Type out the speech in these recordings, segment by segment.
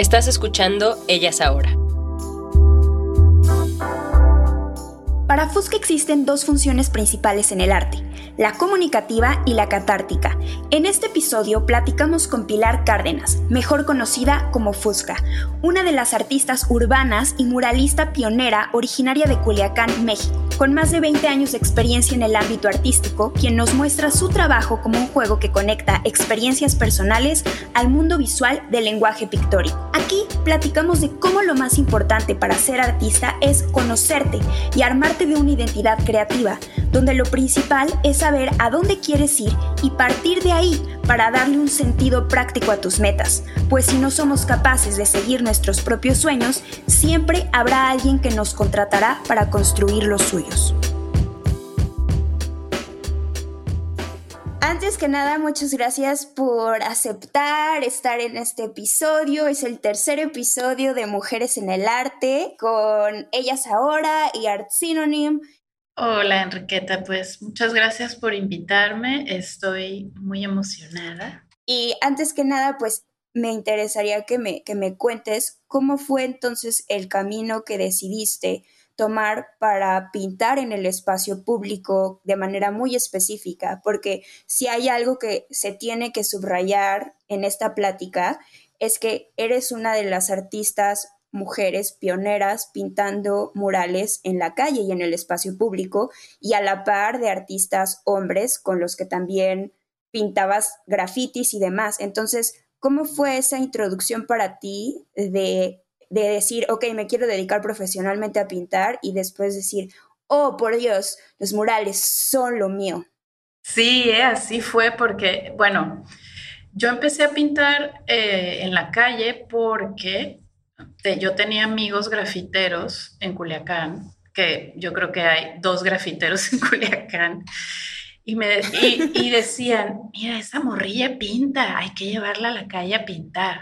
Estás escuchando Ellas Ahora. Para Fusca existen dos funciones principales en el arte, la comunicativa y la catártica. En este episodio platicamos con Pilar Cárdenas, mejor conocida como Fusca, una de las artistas urbanas y muralista pionera originaria de Culiacán, México, con más de 20 años de experiencia en el ámbito artístico, quien nos muestra su trabajo como un juego que conecta experiencias personales al mundo visual del lenguaje pictórico. Aquí platicamos de cómo lo más importante para ser artista es conocerte y armarte de una identidad creativa, donde lo principal es saber a dónde quieres ir y partir de ahí para darle un sentido práctico a tus metas, pues si no somos capaces de seguir nuestros propios sueños, siempre habrá alguien que nos contratará para construir los suyos. Antes que nada, muchas gracias por aceptar estar en este episodio. Es el tercer episodio de Mujeres en el Arte con Ellas Ahora y Art Synonym. Hola Enriqueta, pues muchas gracias por invitarme. Estoy muy emocionada. Y antes que nada, pues me interesaría que me, que me cuentes cómo fue entonces el camino que decidiste tomar para pintar en el espacio público de manera muy específica, porque si hay algo que se tiene que subrayar en esta plática es que eres una de las artistas mujeres pioneras pintando murales en la calle y en el espacio público y a la par de artistas hombres con los que también pintabas grafitis y demás. Entonces, ¿cómo fue esa introducción para ti de de decir, ok, me quiero dedicar profesionalmente a pintar y después decir, oh, por Dios, los murales son lo mío. Sí, eh, así fue porque, bueno, yo empecé a pintar eh, en la calle porque yo tenía amigos grafiteros en Culiacán, que yo creo que hay dos grafiteros en Culiacán, y, me, y decían, mira, esa morrilla pinta, hay que llevarla a la calle a pintar.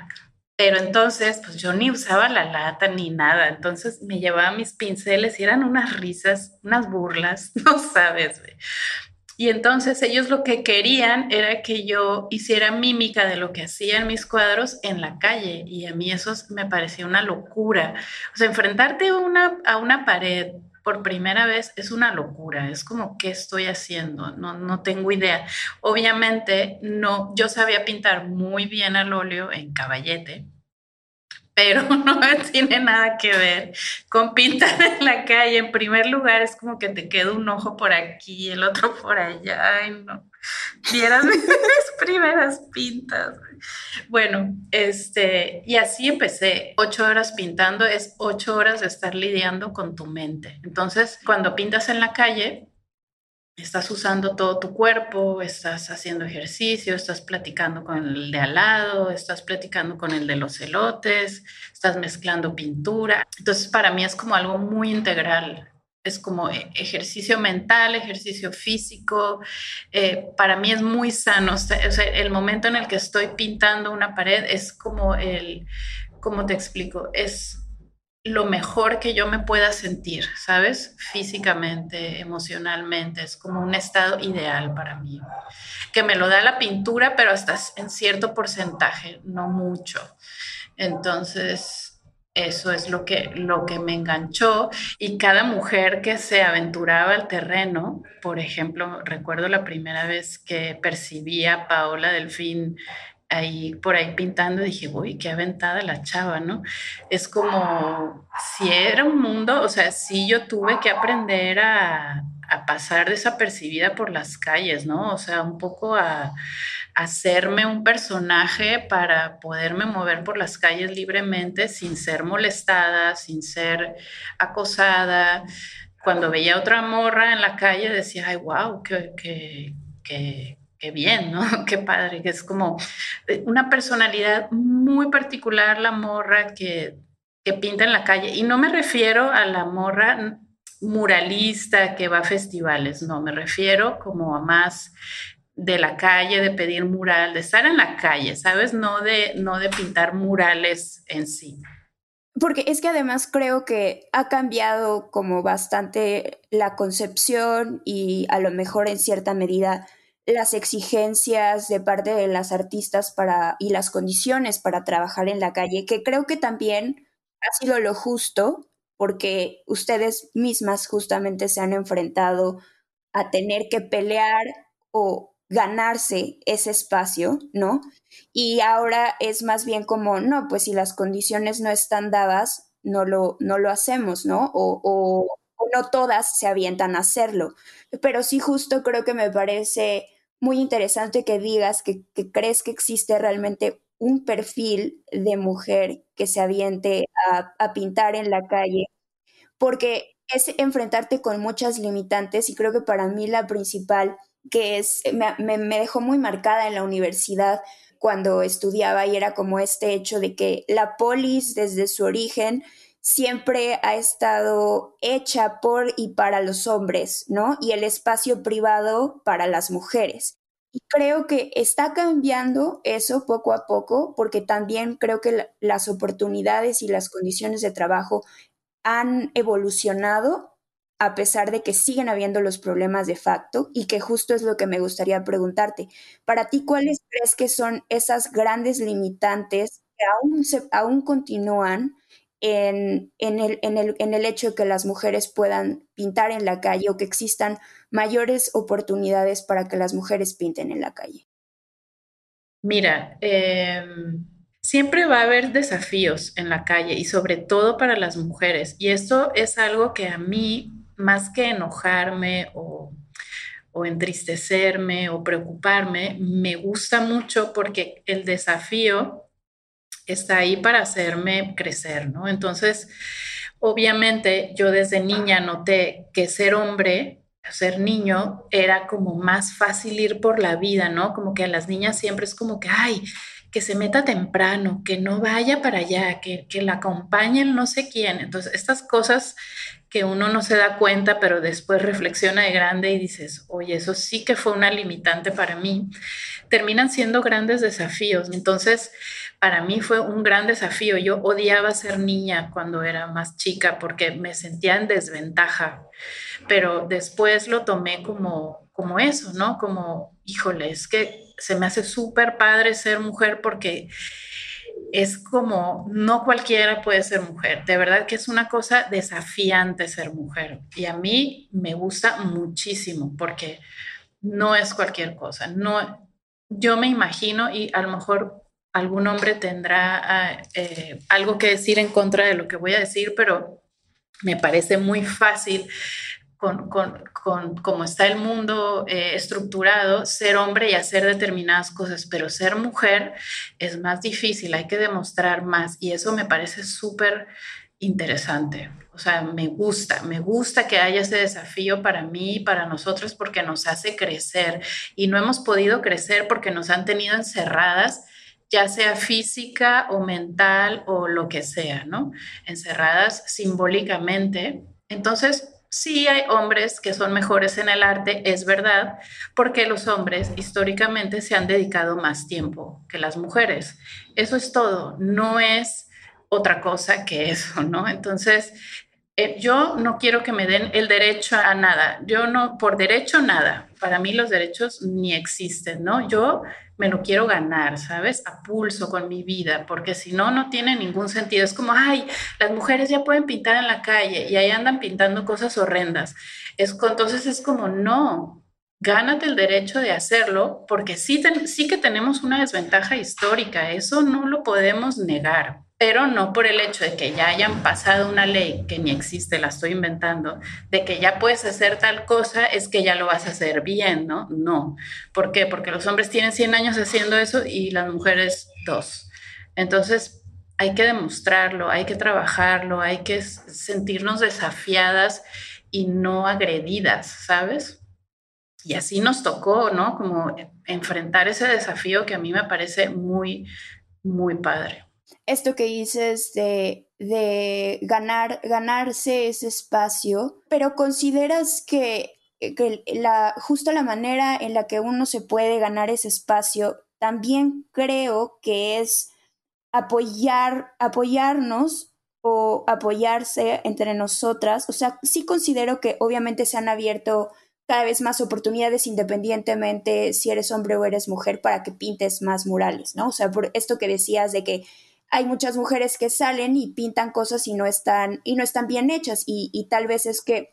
Pero entonces, pues yo ni usaba la lata ni nada. Entonces me llevaba mis pinceles y eran unas risas, unas burlas, no sabes. Y entonces ellos lo que querían era que yo hiciera mímica de lo que hacían mis cuadros en la calle. Y a mí eso me parecía una locura. O sea, enfrentarte una, a una pared por primera vez es una locura, es como, ¿qué estoy haciendo? No, no tengo idea. Obviamente, no, yo sabía pintar muy bien al óleo en caballete, pero no tiene nada que ver con pintar en la calle. En primer lugar, es como que te queda un ojo por aquí, el otro por allá, Ay, no. Vieras mis primeras pintas. Bueno, este, y así empecé. Ocho horas pintando es ocho horas de estar lidiando con tu mente. Entonces, cuando pintas en la calle, estás usando todo tu cuerpo, estás haciendo ejercicio, estás platicando con el de al lado, estás platicando con el de los elotes, estás mezclando pintura. Entonces, para mí es como algo muy integral es como e, ejercicio mental, ejercicio físico. Eh, para mí es muy sano. O el momento en el que estoy pintando una pared es como el, ¿cómo te explico? Es lo mejor que yo me pueda sentir, ¿sabes? Físicamente, emocionalmente, es como un estado ideal para mí, que me lo da la pintura, pero hasta en cierto porcentaje, no mucho. Entonces, eso es lo que, lo que me enganchó y cada mujer que se aventuraba al terreno, por ejemplo, recuerdo la primera vez que percibí a Paola Delfín ahí por ahí pintando, dije, uy, qué aventada la chava, ¿no? Es como si era un mundo, o sea, sí yo tuve que aprender a, a pasar desapercibida por las calles, ¿no? O sea, un poco a hacerme un personaje para poderme mover por las calles libremente sin ser molestada, sin ser acosada. cuando veía otra morra en la calle decía, ay, wow, qué, qué, bien, ¿no? Qué padre, que es como eh, una personalidad muy particular la morra que, que pinta en la calle. Y no me refiero a la morra muralista que va a festivales, no, me refiero como a más de la calle, de pedir mural, de estar en la calle, ¿sabes? No de, no de pintar murales en sí. Porque es que además creo que ha cambiado como bastante la concepción y a lo mejor en cierta medida las exigencias de parte de las artistas para y las condiciones para trabajar en la calle, que creo que también ha sido lo justo porque ustedes mismas justamente se han enfrentado a tener que pelear o ganarse ese espacio, ¿no? Y ahora es más bien como, no, pues si las condiciones no están dadas, no lo, no lo hacemos, ¿no? O, o, no todas se avientan a hacerlo. Pero sí justo creo que me parece muy interesante que digas que, que crees que existe realmente un perfil de mujer que se aviente a, a pintar en la calle, porque es enfrentarte con muchas limitantes y creo que para mí la principal que es, me, me, dejó muy marcada en la universidad cuando estudiaba y era como este hecho de que la polis desde su origen siempre ha estado hecha por y para los hombres, ¿no? Y el espacio privado para las mujeres. Y creo que está cambiando eso poco a poco, porque también creo que las oportunidades y las condiciones de trabajo han evolucionado a pesar de que siguen habiendo los problemas de facto y que justo es lo que me gustaría preguntarte. Para ti, ¿cuáles crees que son esas grandes limitantes que aún, aún continúan en, el, en, el, en el hecho de que las mujeres puedan pintar en la calle o que existan mayores oportunidades para que las mujeres pinten en la calle? Mira, em, siempre va a haber desafíos en la calle y sobre todo para las mujeres. Y esto es algo que a mí más que enojarme o, entristecerme o preocuparme, me gusta mucho porque el desafío está ahí para hacerme crecer, ¿no? Entonces, obviamente yo desde niña noté que ser hombre, ser niño, era como más fácil ir por la vida, ¿no? Como que a las niñas siempre es como que, ay, que se meta temprano, que no vaya para allá, que, que la acompañen no sé quién. Entonces, estas cosas que uno no se da cuenta, pero después reflexiona de grande y dices, oye, eso sí que fue una limitante para mí, terminan siendo grandes desafíos. Entonces, para mí fue un gran desafío. Yo odiaba ser niña cuando era más chica porque me sentía en desventaja, pero después lo tomé como, como eso, ¿no? Como, híjole, es que se me hace súper padre ser mujer porque es como, no cualquiera puede ser mujer. De verdad que es una cosa desafiante ser mujer. Y a mí me gusta muchísimo porque no es cualquier cosa. No, yo me imagino y a lo mejor algún hombre tendrá ah, eh, algo que decir en contra de lo que voy a decir, pero me parece muy fácil con, con, cómo está el mundo eh, estructurado, ser hombre y hacer determinadas cosas, pero ser mujer es más difícil, hay que demostrar más y eso me parece súper interesante. O sea, me gusta, me gusta que haya ese desafío para mí y para nosotros porque nos hace crecer y no hemos podido crecer porque nos han tenido encerradas ya sea física o mental o lo que sea, ¿no? Encerradas simbólicamente. Entonces, Sí hay hombres que son mejores en el arte, es verdad, porque los hombres históricamente se han dedicado más tiempo que las mujeres. Eso es todo, no es otra cosa que eso, ¿no? Entonces, eh, yo no quiero que me den el derecho a nada. Yo no, por derecho, nada. Para mí los derechos ni existen, ¿no? Yo me lo quiero ganar, ¿sabes? A pulso con mi vida, porque si no, no tiene ningún sentido. Es como, ay, las mujeres ya pueden pintar en la calle y ahí andan pintando cosas horrendas. Es, entonces es como, no, gánate el derecho de hacerlo, porque sí, sí que tenemos una desventaja histórica, eso no lo podemos negar pero no por el hecho de que ya hayan pasado una ley que ni existe, la estoy inventando, de que ya puedes hacer tal cosa, es que ya lo vas a hacer bien, ¿no? No. ¿Por qué? Porque los hombres tienen 100 años haciendo eso y las mujeres dos. Entonces, hay que demostrarlo, hay que trabajarlo, hay que sentirnos desafiadas y no agredidas, ¿sabes? Y así nos tocó, ¿no? Como enfrentar ese desafío que a mí me parece muy, muy padre. Esto que dices de, de ganar, ganarse ese espacio, pero consideras que, que la, justo la manera en la que uno se puede ganar ese espacio, también creo que es apoyar, apoyarnos o apoyarse entre nosotras. O sea, sí considero que obviamente se han abierto cada vez más oportunidades independientemente si eres hombre o eres mujer para que pintes más murales, ¿no? O sea, por esto que decías de que hay muchas mujeres que salen y pintan cosas y no están, y no están bien hechas y, y tal vez es que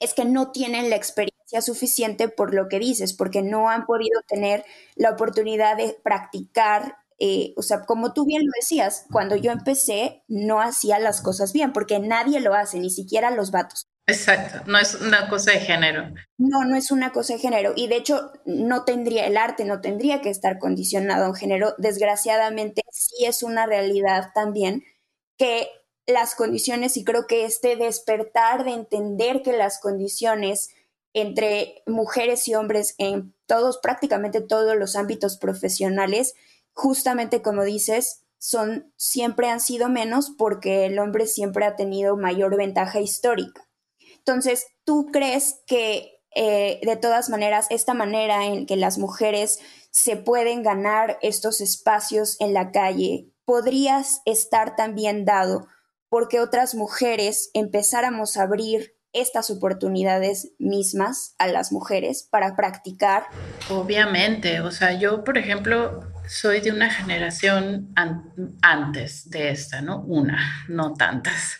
es que no tienen la experiencia suficiente por lo que dices, porque no han podido tener la oportunidad de practicar eh, o sea, como tú bien lo decías, cuando yo empecé no hacía las cosas bien, porque nadie lo hace, ni siquiera los vatos. Exacto, no es una cosa de género. No, no es una cosa de género. Y de hecho, no tendría, el arte no tendría que estar condicionado a un género. Desgraciadamente, sí es una realidad también que las condiciones, y creo que este despertar de entender que las condiciones entre mujeres y hombres en todos, prácticamente todos los ámbitos profesionales, justamente como dices, son, siempre han sido menos porque el hombre siempre ha tenido mayor ventaja histórica. Entonces, ¿tú crees que eh, de todas maneras esta manera en que las mujeres se pueden ganar estos espacios en la calle podrías estar también dado porque otras mujeres empezáramos a abrir estas oportunidades mismas a las mujeres para practicar? Obviamente, o sea, yo, por ejemplo, soy de una generación antes de esta, ¿no? Una, no tantas.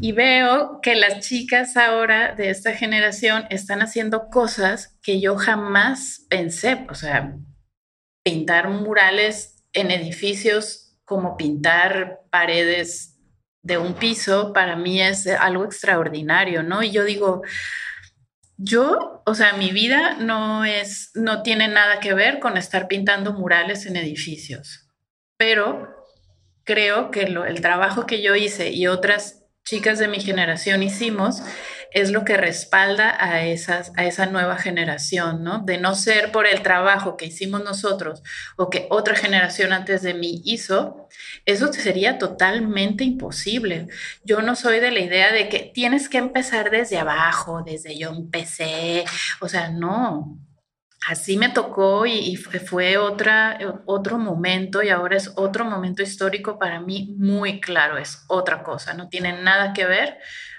Y veo que las chicas ahora de esta generación están haciendo cosas que yo jamás pensé, o sea, pintar murales en edificios como pintar paredes de un piso, para mí es algo extraordinario, ¿no? Y yo digo, yo, o sea, mi vida no es, no tiene nada que ver con estar pintando murales en edificios, pero creo que el trabajo que yo hice y otras chicas de mi generación hicimos es lo que respalda a, esas, a esa nueva generación, ¿no? De no ser por el trabajo que hicimos nosotros o que otra generación antes de mí hizo, eso sería totalmente imposible. Yo no soy de la idea de que tienes que empezar desde abajo, desde yo empecé, o sea, no. Así me tocó y, fue otra, otro momento y ahora es otro momento histórico para mí muy claro, es otra cosa, no tiene nada que ver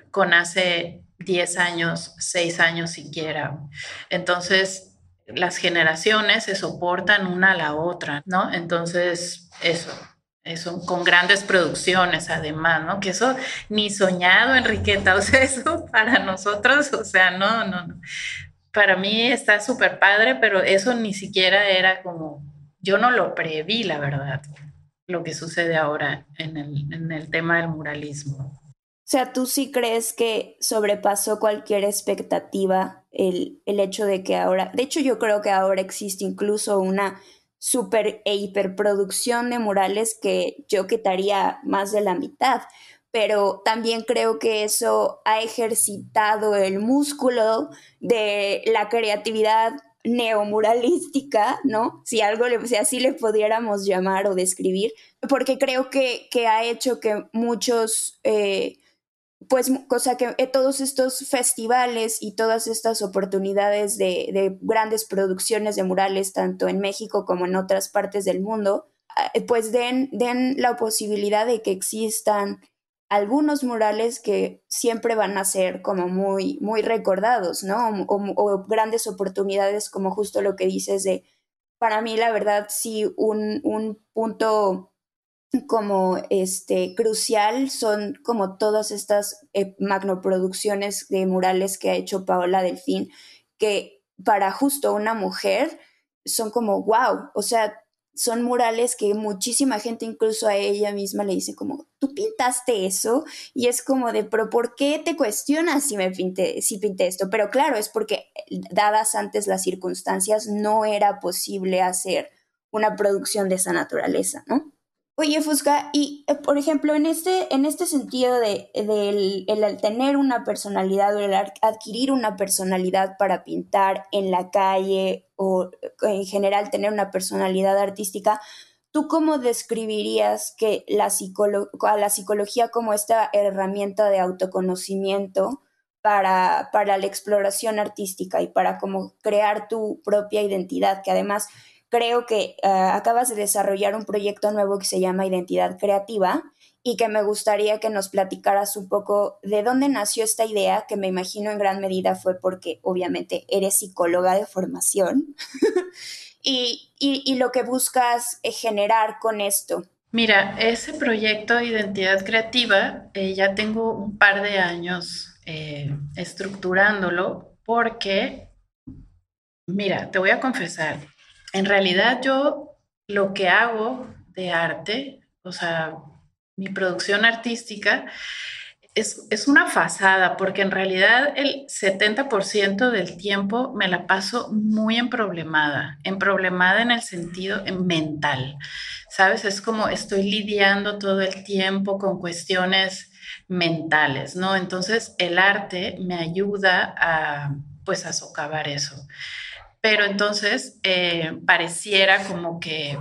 con hace 10 años, 6 años siquiera. Entonces, las generaciones se soportan una a la otra, ¿no? Entonces, eso, eso, con grandes producciones además, ¿no? Que eso ni soñado, Enriqueta, o sea, eso para nosotros, o sea, no, no, no. Para mí está súper padre, pero eso ni siquiera era como, yo no lo preví, la verdad, lo que sucede ahora en el, en el tema del muralismo. O sea, ¿tú sí crees que sobrepasó cualquier expectativa el, el hecho de que ahora, de hecho yo creo que ahora existe incluso una super e hiperproducción de murales que yo quitaría más de la mitad, pero también creo que eso ha ejercitado el músculo de la creatividad neomuralística, ¿no? Si algo, si así le pudiéramos llamar o describir, porque creo que, que ha hecho que muchos eh, pues, cosa que eh, todos estos festivales y todas estas oportunidades de, grandes producciones de murales, tanto en México como en otras partes del mundo, ah, pues den, den la posibilidad de que existan algunos murales que siempre van a ser como muy, muy recordados, ¿no? O, grandes oportunidades como justo lo que dices de, para mí la verdad sí, un, un punto como este crucial son como todas estas eh, magnoproducciones de murales que ha hecho Paola Delfín, que para justo una mujer son como wow, o sea, son murales que muchísima gente, incluso a ella misma, le dice como, tú pintaste eso, y es como de, pero ¿por qué te cuestionas si me pinté, si pinté esto? Pero claro, es porque dadas antes las circunstancias, no era posible hacer una producción de esa naturaleza, ¿no? Oye, Fusca, y eh, por ejemplo, en este, en este sentido de, el, tener una personalidad o el adquirir una personalidad para pintar en la calle o en general tener una personalidad artística, ¿tú cómo describirías que la a la psicología como esta herramienta de autoconocimiento para, para la exploración artística y para como crear tu propia identidad, que además creo que eh, acabas de desarrollar un proyecto nuevo que se llama Identidad Creativa y que me gustaría que nos platicaras un poco de dónde nació esta idea, que me imagino en gran medida fue porque obviamente eres psicóloga de formación y, y, lo que buscas eh, generar con esto. Mira, ese proyecto de identidad creativa eh, ya tengo un par de años estructurándolo porque, mira, te voy a confesar, en realidad yo lo que hago de arte, o sea, mi producción artística, es, es, una fasada, porque en realidad el 70% del tiempo me la paso muy emproblemada, emproblemada en el sentido mental, ¿sabes? Es como estoy lidiando todo el tiempo con cuestiones mentales, ¿no? Entonces el arte me ayuda a, pues, a socavar eso pero entonces eh, pareciera como que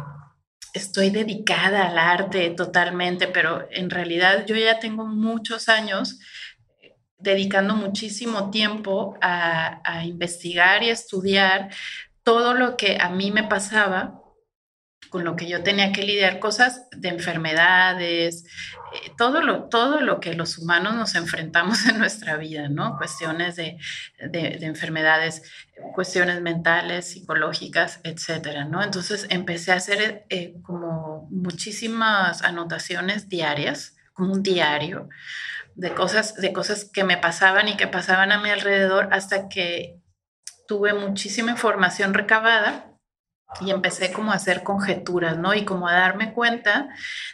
estoy dedicada al arte totalmente, pero en realidad yo ya tengo muchos años eh, dedicando muchísimo tiempo a, a investigar y estudiar todo lo que a mí me pasaba con lo que yo tenía que lidiar, cosas de enfermedades, todo, lo, todo lo que los humanos nos enfrentamos en nuestra vida, ¿no? Cuestiones de, de, enfermedades, cuestiones mentales, psicológicas, etcétera, ¿no? Entonces empecé a hacer eh, como muchísimas anotaciones diarias, como un diario, de cosas, de cosas que me pasaban y que pasaban a mi alrededor hasta que tuve muchísima información recabada y empecé como a hacer conjeturas, ¿no? Y como a darme cuenta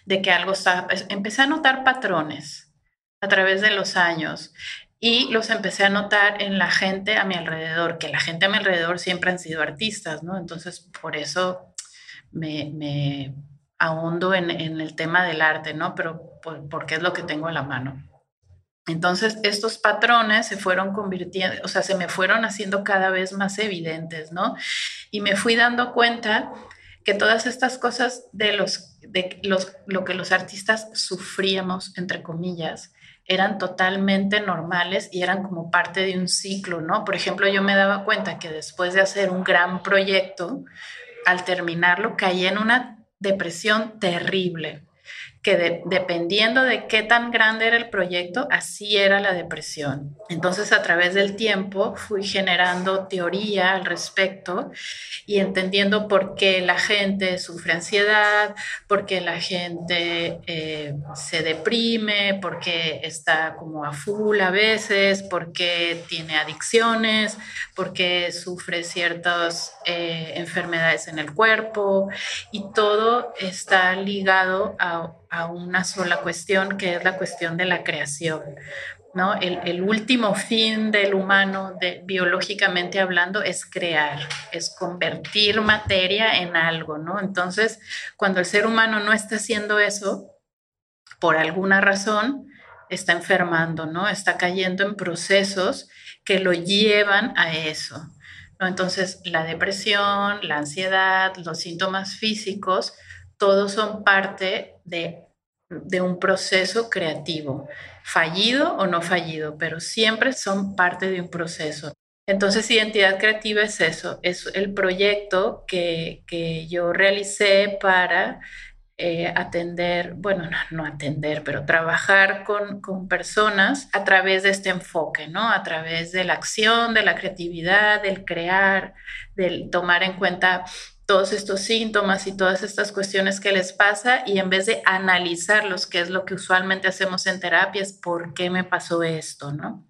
de que algo estaba, pues, empecé a notar patrones a través de los años y los empecé a notar en la gente a mi alrededor, que la gente a mi alrededor siempre han sido artistas, ¿no? Entonces, por eso me, me ahondo en, en, el tema del arte, ¿no? Pero porque es lo que tengo a la mano. Entonces, estos patrones se fueron convirtiendo, o sea, se me fueron haciendo cada vez más evidentes, ¿no? Y me fui dando cuenta que todas estas cosas de, los, de los, lo que los artistas sufríamos, entre comillas, eran totalmente normales y eran como parte de un ciclo, ¿no? Por ejemplo, yo me daba cuenta que después de hacer un gran proyecto, al terminarlo caí en una depresión terrible, que dependiendo de qué tan grande era el proyecto, así era la depresión. Entonces, a través del tiempo fui generando teoría al respecto y entendiendo por qué la gente sufre ansiedad, por qué la gente eh, se deprime, por qué está como a full a veces, por qué tiene adicciones, por qué sufre ciertas eh, enfermedades en el cuerpo y todo está ligado a a una sola cuestión, que es la cuestión de la creación. ¿no? El, último fin del humano, de, biológicamente hablando, es crear, es convertir materia en algo. ¿no? Entonces, cuando el ser humano no está haciendo eso, por alguna razón, está enfermando, ¿no? Está cayendo en procesos que lo llevan a eso. ¿no? Entonces, la depresión, la ansiedad, los síntomas físicos, todos son parte de de un proceso creativo, fallido o no fallido, pero siempre son parte de un proceso. Entonces, identidad creativa es eso, es el proyecto que, yo realicé para eh, atender, bueno, no, atender, pero trabajar con, con, personas a través de este enfoque, ¿no? A través de la acción, de la creatividad, del crear, del tomar en cuenta todos estos síntomas y todas estas cuestiones que les pasa y en vez de analizarlos, que es lo que usualmente hacemos en terapias, ¿por qué me pasó esto, no?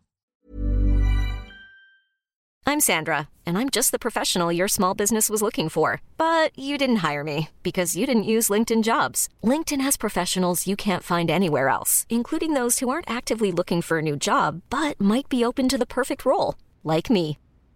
I'm Sandra, and I'm just the professional your small business was looking for, but you didn't hire me because you didn't use LinkedIn Jobs. LinkedIn has professionals you can't find anywhere else, including those who aren't actively looking for a new job but might be open to the perfect role, like me.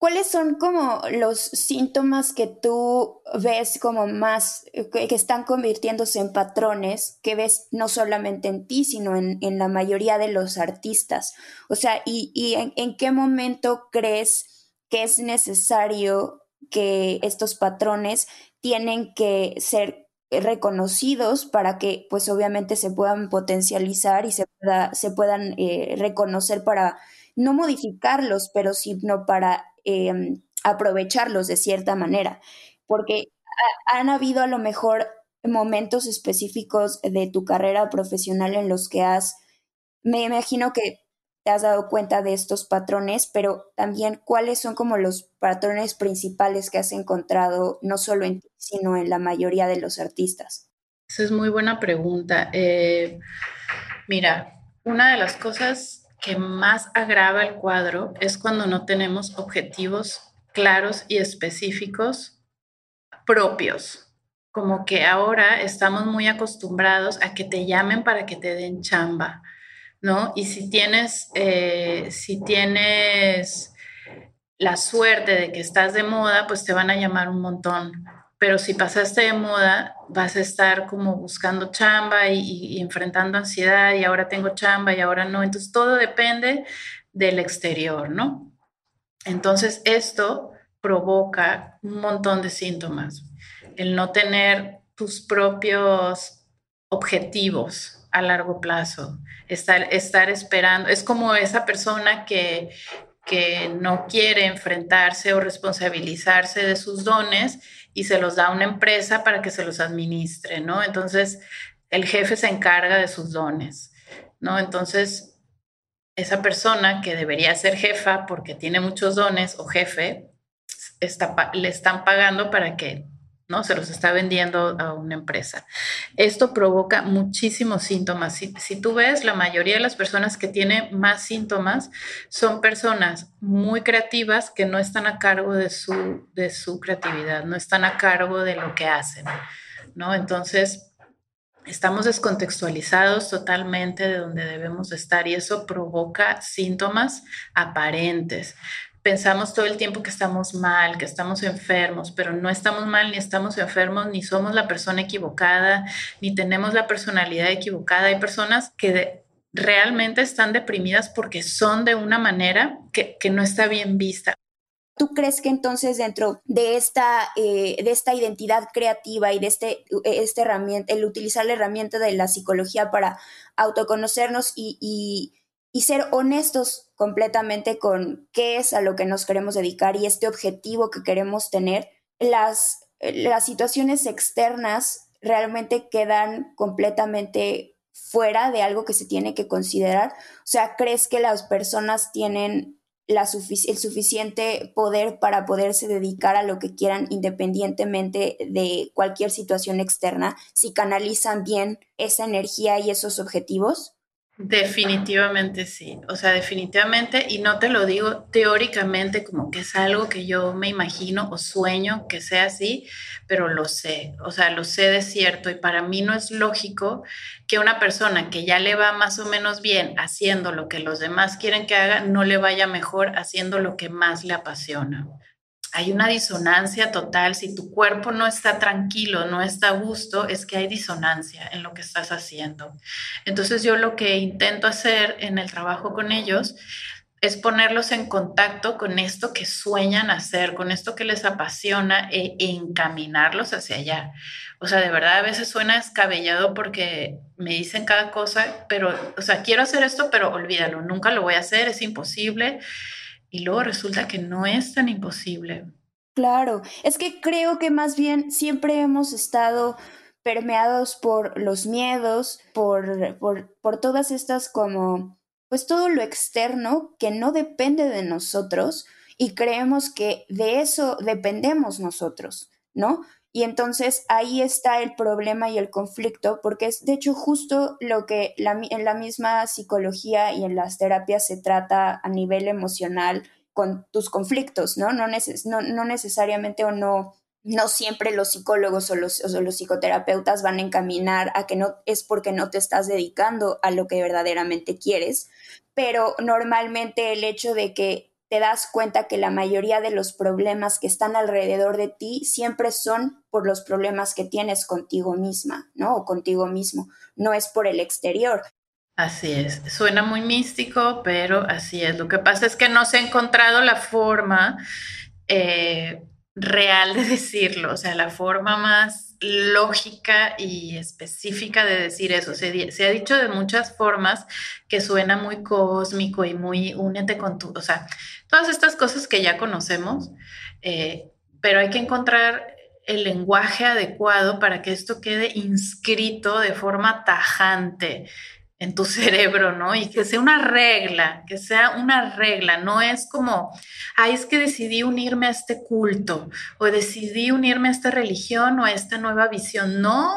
¿Cuáles son como los síntomas que tú ves como más, que, que están convirtiéndose en patrones que ves no solamente en ti, sino en, en la mayoría de los artistas? O sea, ¿y, y en, en qué momento crees que es necesario que estos patrones tienen que ser reconocidos para que pues obviamente se puedan potencializar y se, pueda, se puedan eh, reconocer para no modificarlos, pero sino para eh, aprovecharlos de cierta manera. Porque ha, han habido a lo mejor momentos específicos de tu carrera profesional en los que has, me imagino que te has dado cuenta de estos patrones, pero también cuáles son como los patrones principales que has encontrado, no solo en ti, sino en la mayoría de los artistas. Esa es muy buena pregunta. Eh, mira, una de las cosas que más agrava el cuadro es cuando no tenemos objetivos claros y específicos propios. Como que ahora estamos muy acostumbrados a que te llamen para que te den chamba ¿no? Y si tienes, eh, si tienes la suerte de que estás de moda, pues te van a llamar un montón. Pero si pasaste de moda, vas a estar como buscando chamba y, enfrentando ansiedad y ahora tengo chamba y ahora no. Entonces todo depende del exterior, ¿no? Entonces esto provoca un montón de síntomas. El no tener tus propios objetivos, a largo plazo, estar, estar esperando. Es como esa persona que, que no quiere enfrentarse o responsabilizarse de sus dones y se los da a una empresa para que se los administre, ¿no? Entonces, el jefe se encarga de sus dones, ¿no? Entonces, esa persona que debería ser jefa porque tiene muchos dones o jefe, está, le están pagando para que ¿no? Se los está vendiendo a una empresa. Esto provoca muchísimos síntomas. Si, si, tú ves, la mayoría de las personas que tienen más síntomas son personas muy creativas que no están a cargo de su, de su creatividad, no están a cargo de lo que hacen, ¿no? Entonces, estamos descontextualizados totalmente de donde debemos estar y eso provoca síntomas aparentes pensamos todo el tiempo que estamos mal, que estamos enfermos, pero no estamos mal, ni estamos enfermos, ni somos la persona equivocada, ni tenemos la personalidad equivocada. Hay personas que realmente están deprimidas porque son de una manera que, que no está bien vista. ¿Tú crees que entonces dentro de esta, eh, de esta identidad creativa y de este, este herramienta, el utilizar la herramienta de la psicología para autoconocernos y, y y ser honestos completamente con qué es a lo que nos queremos dedicar y este objetivo que queremos tener, las, las situaciones externas realmente quedan completamente fuera de algo que se tiene que considerar. O sea, ¿crees que las personas tienen la el suficiente poder para poderse dedicar a lo que quieran independientemente de cualquier situación externa si canalizan bien esa energía y esos objetivos? Definitivamente sí, o sea, definitivamente, y no te lo digo teóricamente como que es algo que yo me imagino o sueño que sea así, pero lo sé, o sea, lo sé de cierto y para mí no es lógico que una persona que ya le va más o menos bien haciendo lo que los demás quieren que haga, no le vaya mejor haciendo lo que más le apasiona hay una disonancia total. Si tu cuerpo no está tranquilo, no está a gusto, es que hay disonancia en lo que estás haciendo. Entonces yo lo que intento hacer en el trabajo con ellos es ponerlos en contacto con esto que sueñan hacer, con esto que les apasiona e, encaminarlos hacia allá. O sea, de verdad a veces suena descabellado porque me dicen cada cosa, pero, o sea, quiero hacer esto, pero olvídalo, nunca lo voy a hacer, es imposible y luego resulta que no es tan imposible. Claro, es que creo que más bien siempre hemos estado permeados por los miedos, por, por, por todas estas como, pues todo lo externo que no depende de nosotros y creemos que de eso dependemos nosotros, ¿no? Y entonces ahí está el problema y el conflicto, porque es de hecho justo lo que en la misma psicología y en las terapias se trata a nivel emocional con tus conflictos, ¿no? No, no, necesariamente o no, no siempre los psicólogos o los, o los psicoterapeutas van a encaminar a que no es porque no te estás dedicando a lo que verdaderamente quieres, pero normalmente el hecho de que te das cuenta que la mayoría de los problemas que están alrededor de ti siempre son por los problemas que tienes contigo misma, ¿no? O contigo mismo, no es por el exterior. Así es, suena muy místico, pero así es. Lo que pasa es que no se ha encontrado la forma eh, real de decirlo, o sea, la forma más lógica y específica de decir eso. Se, ha dicho de muchas formas que suena muy cósmico y muy únete con tu, o sea, todas estas cosas que ya conocemos, eh, pero hay que encontrar el lenguaje adecuado para que esto quede inscrito de forma tajante en tu cerebro, ¿no? Y que sea una regla, que sea una regla, no es como, ay, es que decidí unirme a este culto o decidí unirme a esta religión o a esta nueva visión. No,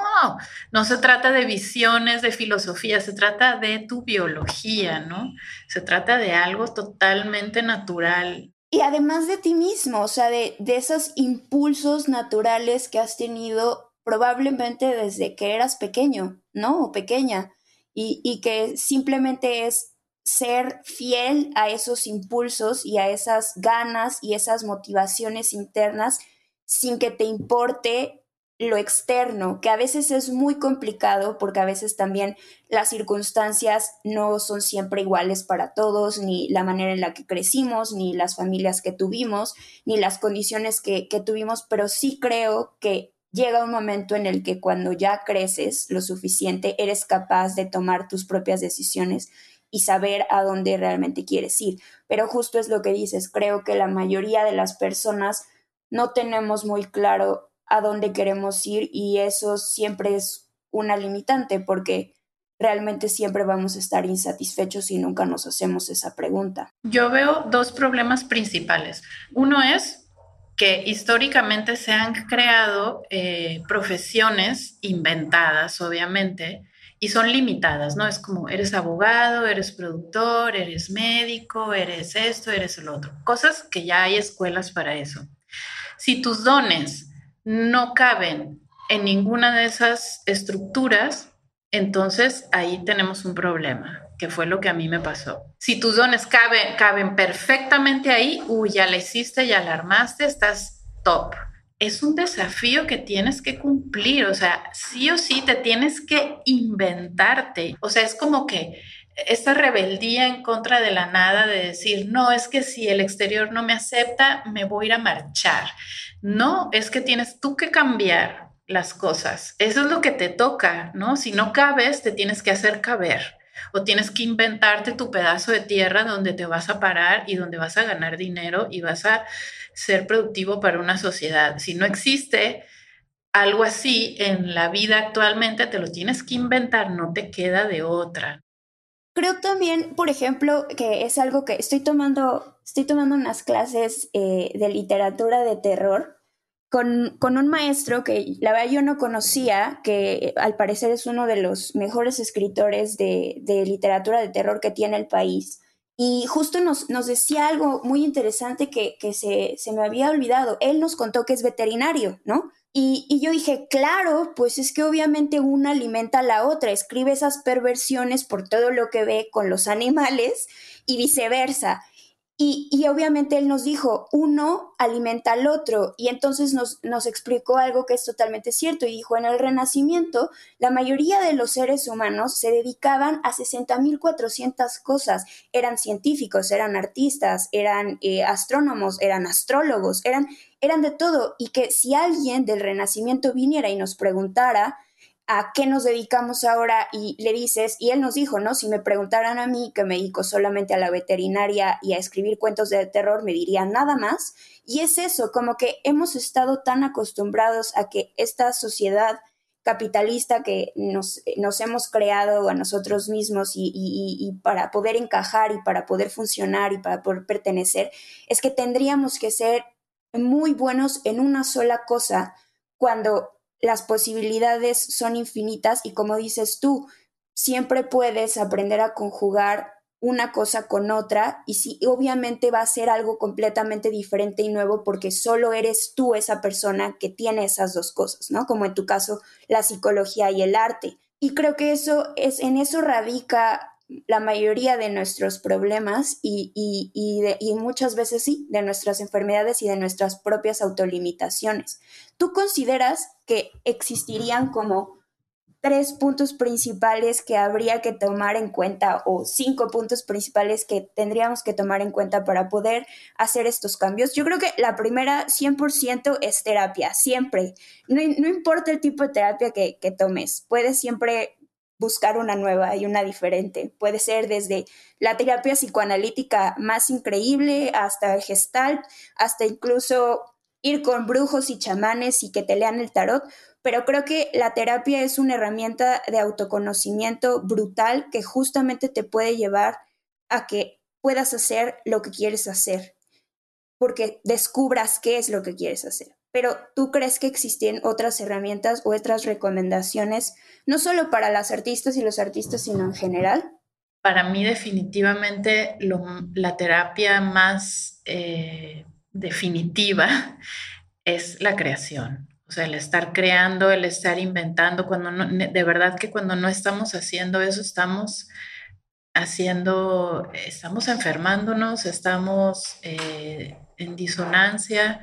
no se trata de visiones, de filosofía, se trata de tu biología, ¿no? Se trata de algo totalmente natural. Y además de ti mismo, o sea, de, de esos impulsos naturales que has tenido probablemente desde que eras pequeño, ¿no? O pequeña y, que simplemente es ser fiel a esos impulsos y a esas ganas y esas motivaciones internas sin que te importe lo externo, que a veces es muy complicado porque a veces también las circunstancias no son siempre iguales para todos, ni la manera en la que crecimos, ni las familias que tuvimos, ni las condiciones que, que tuvimos, pero sí creo que llega un momento en el que cuando ya creces lo suficiente, eres capaz de tomar tus propias decisiones y saber a dónde realmente quieres ir. Pero justo es lo que dices, creo que la mayoría de las personas no tenemos muy claro a dónde queremos ir y eso siempre es una limitante porque realmente siempre vamos a estar insatisfechos si nunca nos hacemos esa pregunta. Yo veo dos problemas principales. Uno es que históricamente se han creado eh, profesiones inventadas, obviamente, y son limitadas, ¿no? Es como, eres abogado, eres productor, eres médico, eres esto, eres el otro. Cosas que ya hay escuelas para eso. Si tus dones no caben en ninguna de esas estructuras, entonces ahí tenemos un problema que fue lo que a mí me pasó. Si tus dones caben, caben perfectamente ahí, uy, ya la hiciste, ya la estás top. Es un desafío que tienes que cumplir, o sea, sí o sí te tienes que inventarte. O sea, es como que esta rebeldía en contra de la nada de decir, no, es que si el exterior no me acepta, me voy a ir a marchar. No, es que tienes tú que cambiar las cosas. Eso es lo que te toca, ¿no? Si no cabes, te tienes que hacer caber o tienes que inventarte tu pedazo de tierra donde te vas a parar y donde vas a ganar dinero y vas a ser productivo para una sociedad. Si no existe algo así en la vida actualmente, te lo tienes que inventar, no te queda de otra. Creo también, por ejemplo, que es algo que estoy tomando, estoy tomando unas clases eh, de literatura de terror con, un maestro que la verdad yo no conocía, que al parecer es uno de los mejores escritores de, literatura de terror que tiene el país. Y justo nos, nos decía algo muy interesante que, se, me había olvidado. Él nos contó que es veterinario, ¿no? Y, y, yo dije, claro, pues es que obviamente una alimenta a la otra, escribe esas perversiones por todo lo que ve con los animales y viceversa. Y, obviamente él nos dijo, uno alimenta al otro, y entonces nos, nos explicó algo que es totalmente cierto, y dijo, en el Renacimiento, la mayoría de los seres humanos se dedicaban a 60.400 cosas, eran científicos, eran artistas, eran eh, astrónomos, eran astrólogos, eran, eran de todo, y que si alguien del Renacimiento viniera y nos preguntara, a qué nos dedicamos ahora y le dices, y él nos dijo, ¿no? Si me preguntaran a mí que me dedico solamente a la veterinaria y a escribir cuentos de terror, me dirían nada más. Y es eso, como que hemos estado tan acostumbrados a que esta sociedad capitalista que nos, nos hemos creado a nosotros mismos y, y, para poder encajar y para poder funcionar y para poder pertenecer, es que tendríamos que ser muy buenos en una sola cosa cuando las posibilidades son infinitas y como dices tú, siempre puedes aprender a conjugar una cosa con otra y sí, obviamente va a ser algo completamente diferente y nuevo porque solo eres tú esa persona que tiene esas dos cosas, ¿no? Como en tu caso, la psicología y el arte. Y creo que eso es, en eso radica la mayoría de nuestros problemas y, y, muchas veces sí, de nuestras enfermedades y de nuestras propias autolimitaciones. ¿Tú consideras que existirían como tres puntos principales que habría que tomar en cuenta o cinco puntos principales que tendríamos que tomar en cuenta para poder hacer estos cambios? Yo creo que la primera 100% es terapia, siempre. No, importa el tipo de terapia que, que tomes, puedes siempre buscar una nueva y una diferente. Puede ser desde la terapia psicoanalítica más increíble hasta el gestalt, hasta incluso ir con brujos y chamanes y que te lean el tarot, pero creo que la terapia es una herramienta de autoconocimiento brutal que justamente te puede llevar a que puedas hacer lo que quieres hacer, porque descubras qué es lo que quieres hacer. Pero tú crees que existen otras herramientas o otras recomendaciones, no solo para las artistas y los artistas, sino en general? Para mí definitivamente la terapia más eh, definitiva es la creación. O sea, el estar creando, el estar inventando, cuando de verdad que cuando no estamos haciendo eso, estamos haciendo, estamos enfermándonos, estamos eh, en disonancia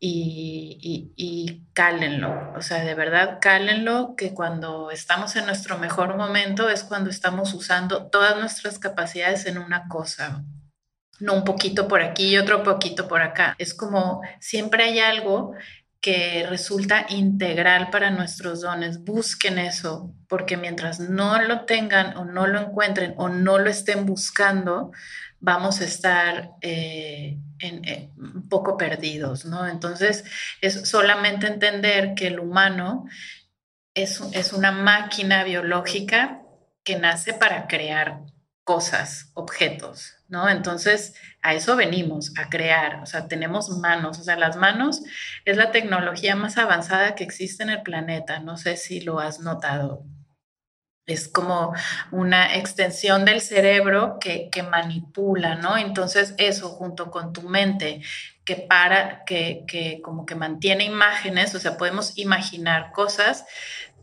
y, y, cálenlo. O sea, de verdad, cálenlo que cuando estamos en nuestro mejor momento es cuando estamos usando todas nuestras capacidades en una cosa no un poquito por aquí y otro poquito por acá. Es como siempre hay algo que resulta integral para nuestros dones. Busquen eso, porque mientras no lo tengan o no lo encuentren o no lo estén buscando, vamos a estar eh, en, un poco perdidos, ¿no? Entonces, es solamente entender que el humano es, es una máquina biológica que nace para crear cosas, objetos, ¿no? Entonces, a eso venimos, a crear, o sea, tenemos manos, o sea, las manos es la tecnología más avanzada que existe en el planeta, no sé si lo has notado. Es como una extensión del cerebro que, que manipula, ¿no? Entonces, eso junto con tu mente, que para, que, que como que mantiene imágenes, o sea, podemos imaginar cosas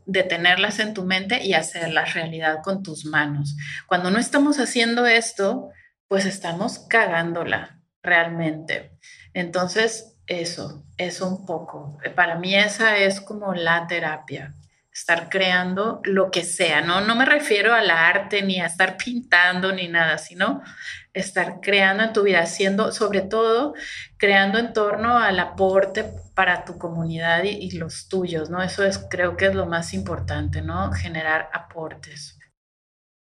de tenerlas en tu mente y hacerlas realidad con tus manos. Cuando no estamos haciendo esto, pues estamos cagándola realmente. Entonces, eso, es un poco. Para mí esa es como la terapia, estar creando lo que sea, ¿no? No me refiero al arte ni a estar pintando ni nada, sino estar creando en tu vida, haciendo, sobre todo, creando en torno al aporte para tu comunidad y, y los tuyos, ¿no? Eso es, creo que es lo más importante, ¿no? Generar aportes.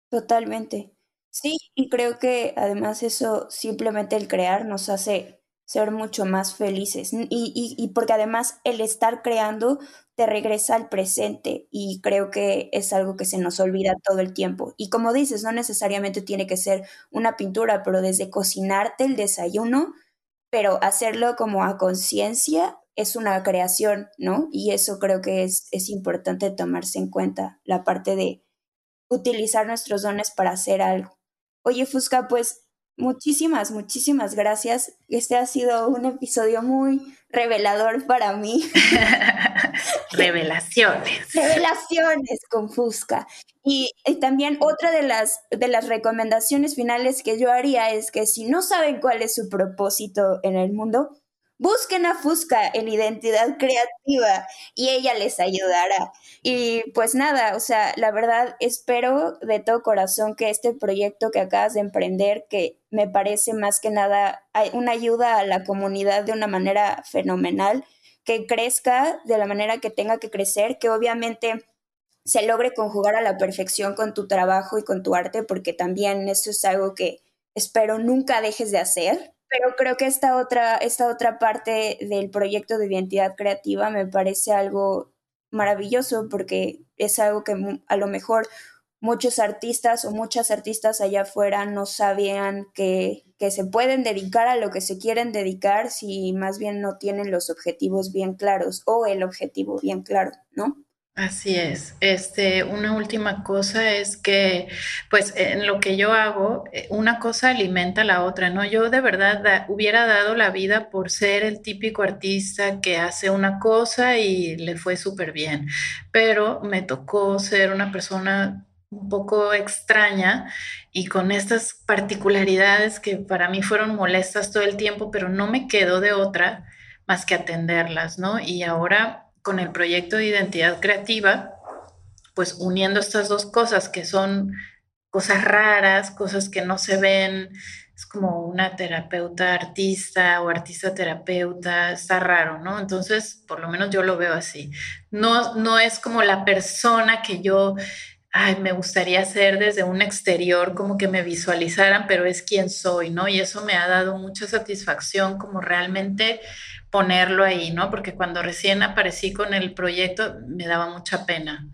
Totalmente. Sí, y creo que además eso simplemente el crear nos hace ser mucho más felices y, y, y, porque además el estar creando te regresa al presente y creo que es algo que se nos olvida todo el tiempo. Y como dices, no necesariamente tiene que ser una pintura, pero desde cocinarte el desayuno, pero hacerlo como a conciencia es una creación, ¿no? Y eso creo que es, es importante tomarse en cuenta, la parte de utilizar nuestros dones para hacer algo. Oye, Fusca, pues muchísimas, muchísimas gracias. Este ha sido un episodio muy revelador para mí. Revelaciones. Revelaciones con Fusca. Y, también otra de las, de las recomendaciones finales que yo haría es que si no saben cuál es su propósito en el mundo, Busquen a Fusca en identidad creativa y ella les ayudará. Y pues nada, o sea, la verdad espero de todo corazón que este proyecto que acabas de emprender, que me parece más que nada una ayuda a la comunidad de una manera fenomenal, que crezca de la manera que tenga que crecer, que obviamente se logre conjugar a la perfección con tu trabajo y con tu arte, porque también eso es algo que espero nunca dejes de hacer pero creo que esta otra, esta otra parte del proyecto de identidad creativa me parece algo maravilloso porque es algo que a lo mejor muchos artistas o muchas artistas allá afuera no sabían que, que se pueden dedicar a lo que se quieren dedicar si más bien no tienen los objetivos bien claros o el objetivo bien claro, ¿no? Así es. Este, una última cosa es que, pues, en lo que yo hago, eh, una cosa alimenta la otra, ¿no? Yo de verdad hubiera dado la vida por ser el típico artista que hace una cosa y le fue súper bien, pero me tocó ser una persona un poco extraña y con estas particularidades que para mí fueron molestas todo el tiempo, pero no me quedó de otra más que atenderlas, ¿no? Y ahora con el proyecto de identidad creativa, pues uniendo estas dos cosas que son cosas raras, cosas que no se ven, es como una terapeuta artista o artista terapeuta, está raro, ¿no? Entonces, por lo menos yo lo veo así. No, no es como la persona que yo ay, me gustaría ser desde un exterior, como que me visualizaran, pero es quien soy, ¿no? Y eso me ha dado mucha satisfacción, como realmente ponerlo ahí, ¿no? Porque cuando recién aparecí con el proyecto me daba mucha pena.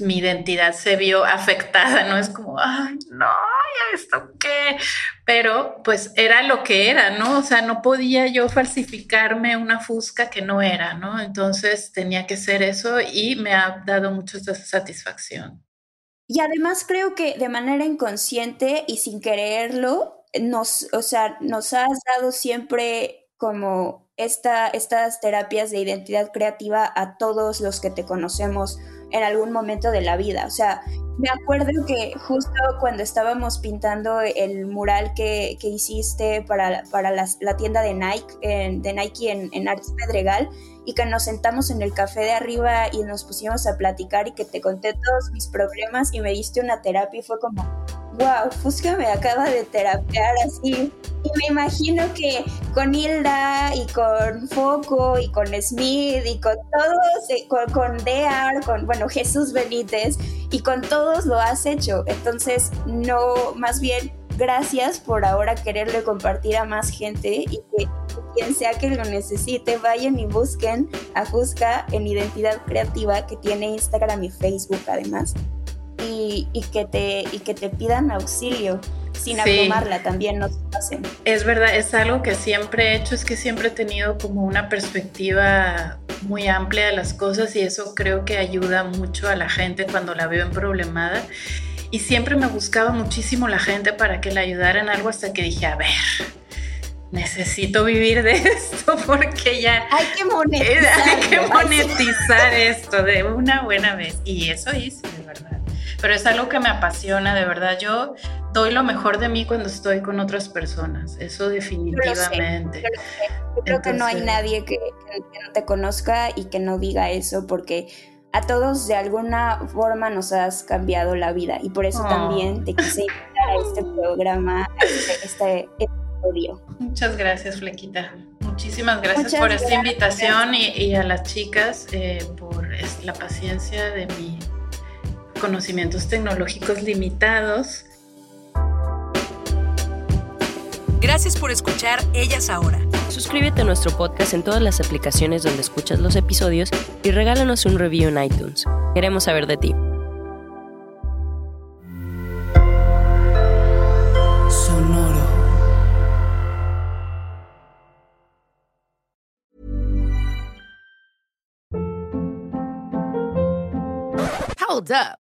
Mi identidad se vio afectada, ¿no? Es como, ay, no, ¿ya esto qué? Pero pues era lo que era, ¿no? O sea, no podía yo falsificarme una fusca que no era, ¿no? Entonces tenía que ser eso y me ha dado mucha satisfacción. Y además creo que de manera inconsciente y sin quererlo, nos, o sea, nos has dado siempre como esta, estas terapias de identidad creativa a todos los que te conocemos en algún momento de la vida. O sea, me acuerdo que justo cuando estábamos pintando el mural que, que hiciste para, para la tienda de Nike, en, de Nike en, en Arts Pedregal, y que nos sentamos en el café de arriba y nos pusimos a platicar y que te conté todos mis problemas y me diste una terapia y fue como, wow, Fusca me acaba de terapear así. Y me imagino que con Hilda y con Foco y con Smith y con todos, eh, con, con Dear, con, bueno, Jesús Benítez y con todos lo has hecho. Entonces, no, más bien gracias por ahora quererle compartir a más gente y que quien sea que lo necesite, vayan y busquen a Fusca en Identidad Creativa, que tiene Instagram y Facebook además, y, que, te, y que te pidan auxilio sin abrumarla también nos hacen. Es verdad, es algo que siempre he hecho, es que siempre he tenido como una perspectiva muy amplia de las cosas y eso creo que ayuda mucho a la gente cuando la veo en problemada y siempre me buscaba muchísimo la gente para que la ayudara en algo hasta que dije, a ver, necesito vivir de esto porque ya hay que monetizar, hay que monetizar esto de una buena vez. Y eso hice, de verdad. Pero es algo que me apasiona, de verdad. Yo doy lo mejor de mí cuando estoy con otras personas. Eso definitivamente. Yo, creo que no hay nadie que, que no te conozca y que no diga eso porque a todos de alguna forma nos has cambiado la vida y por eso también te quise invitar a este programa, a este, este episodio. Muchas gracias, Flequita. Muchísimas gracias por esta invitación y, a las chicas eh, por la paciencia de mis conocimientos tecnológicos limitados. Gracias por escuchar Ellas Ahora. Suscríbete a nuestro podcast en todas las aplicaciones donde escuchas los episodios y regálanos un review en iTunes. Queremos saber de ti. Sonoro. Hold up.